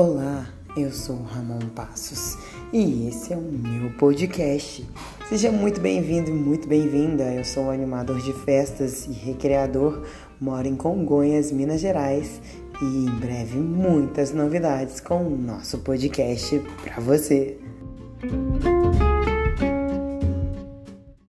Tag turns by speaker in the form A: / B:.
A: Olá, eu sou Ramon Passos e esse é o meu podcast. Seja muito bem-vindo e muito bem-vinda. Eu sou um animador de festas e recreador, moro em Congonhas, Minas Gerais e em breve muitas novidades com o nosso podcast para você.